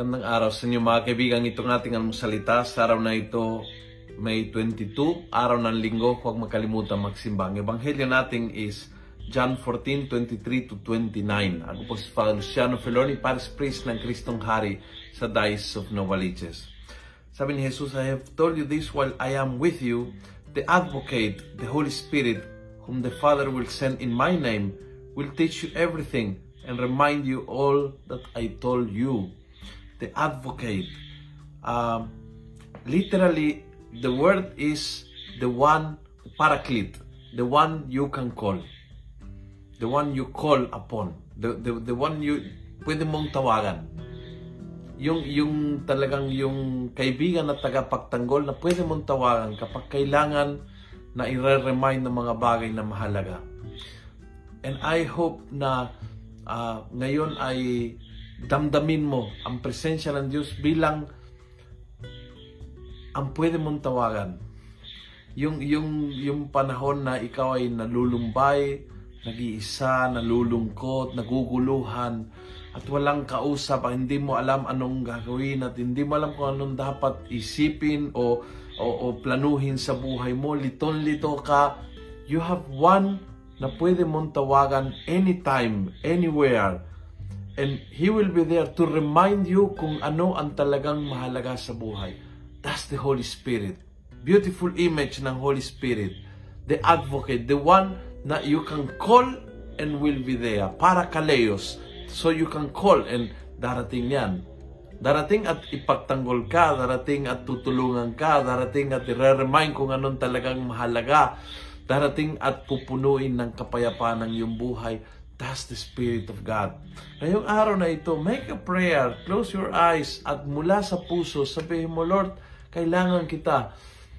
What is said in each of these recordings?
Magandang araw sa inyo mga kaibigan. Itong ating almusalita sa araw na ito, May 22, araw ng linggo. Huwag makalimutan magsimba. Ang ebanghelyo natin is John 14:23 to 29. Ako po si Father Luciano Feloni, Paris Priest ng Kristong Hari sa Diocese of Novaliches. Sabi ni Jesus, I have told you this while I am with you, the Advocate, the Holy Spirit, whom the Father will send in my name, will teach you everything and remind you all that I told you. The Advocate. Um, literally, the word is the one, paraclete, the one you can call. The one you call upon. The, the, the one you, pwede mong tawagan. Yung, yung talagang yung kaibigan na tagapagtanggol na pwede mong tawagan kapag kailangan na i-remind ng mga bagay na mahalaga. And I hope na uh, ngayon ay damdamin mo ang presensya ng Diyos bilang ang pwede mong tawagan. Yung, yung, yung panahon na ikaw ay nalulumbay, nag-iisa, nalulungkot, naguguluhan, at walang kausap, hindi mo alam anong gagawin at hindi mo alam kung anong dapat isipin o, o, o planuhin sa buhay mo, liton-lito ka, you have one na pwede mong tawagan anytime, anywhere, and He will be there to remind you kung ano ang talagang mahalaga sa buhay. That's the Holy Spirit. Beautiful image ng Holy Spirit. The advocate, the one na you can call and will be there. Para kaleos. So you can call and darating yan. Darating at ipagtanggol ka, darating at tutulungan ka, darating at i-remind kung anong talagang mahalaga, darating at pupunuin ng kapayapaan ng iyong buhay. That's the Spirit of God. Ngayong araw na ito, make a prayer, close your eyes, at mula sa puso, sabihin mo, Lord, kailangan kita.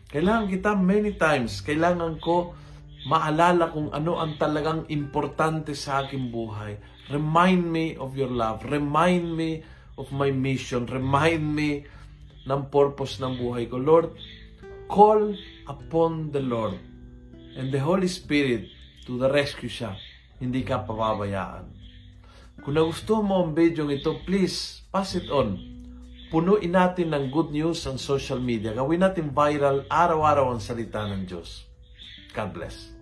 Kailangan kita many times. Kailangan ko maalala kung ano ang talagang importante sa aking buhay. Remind me of your love. Remind me of my mission. Remind me ng purpose ng buhay ko. Lord, call upon the Lord and the Holy Spirit to the rescue siya. Hindi ka pababayaan. Kung nagustuhan mo ang video ito, please pass it on. Punuin natin ng good news ang social media. Gawin natin viral araw-araw ang salita ng Diyos. God bless.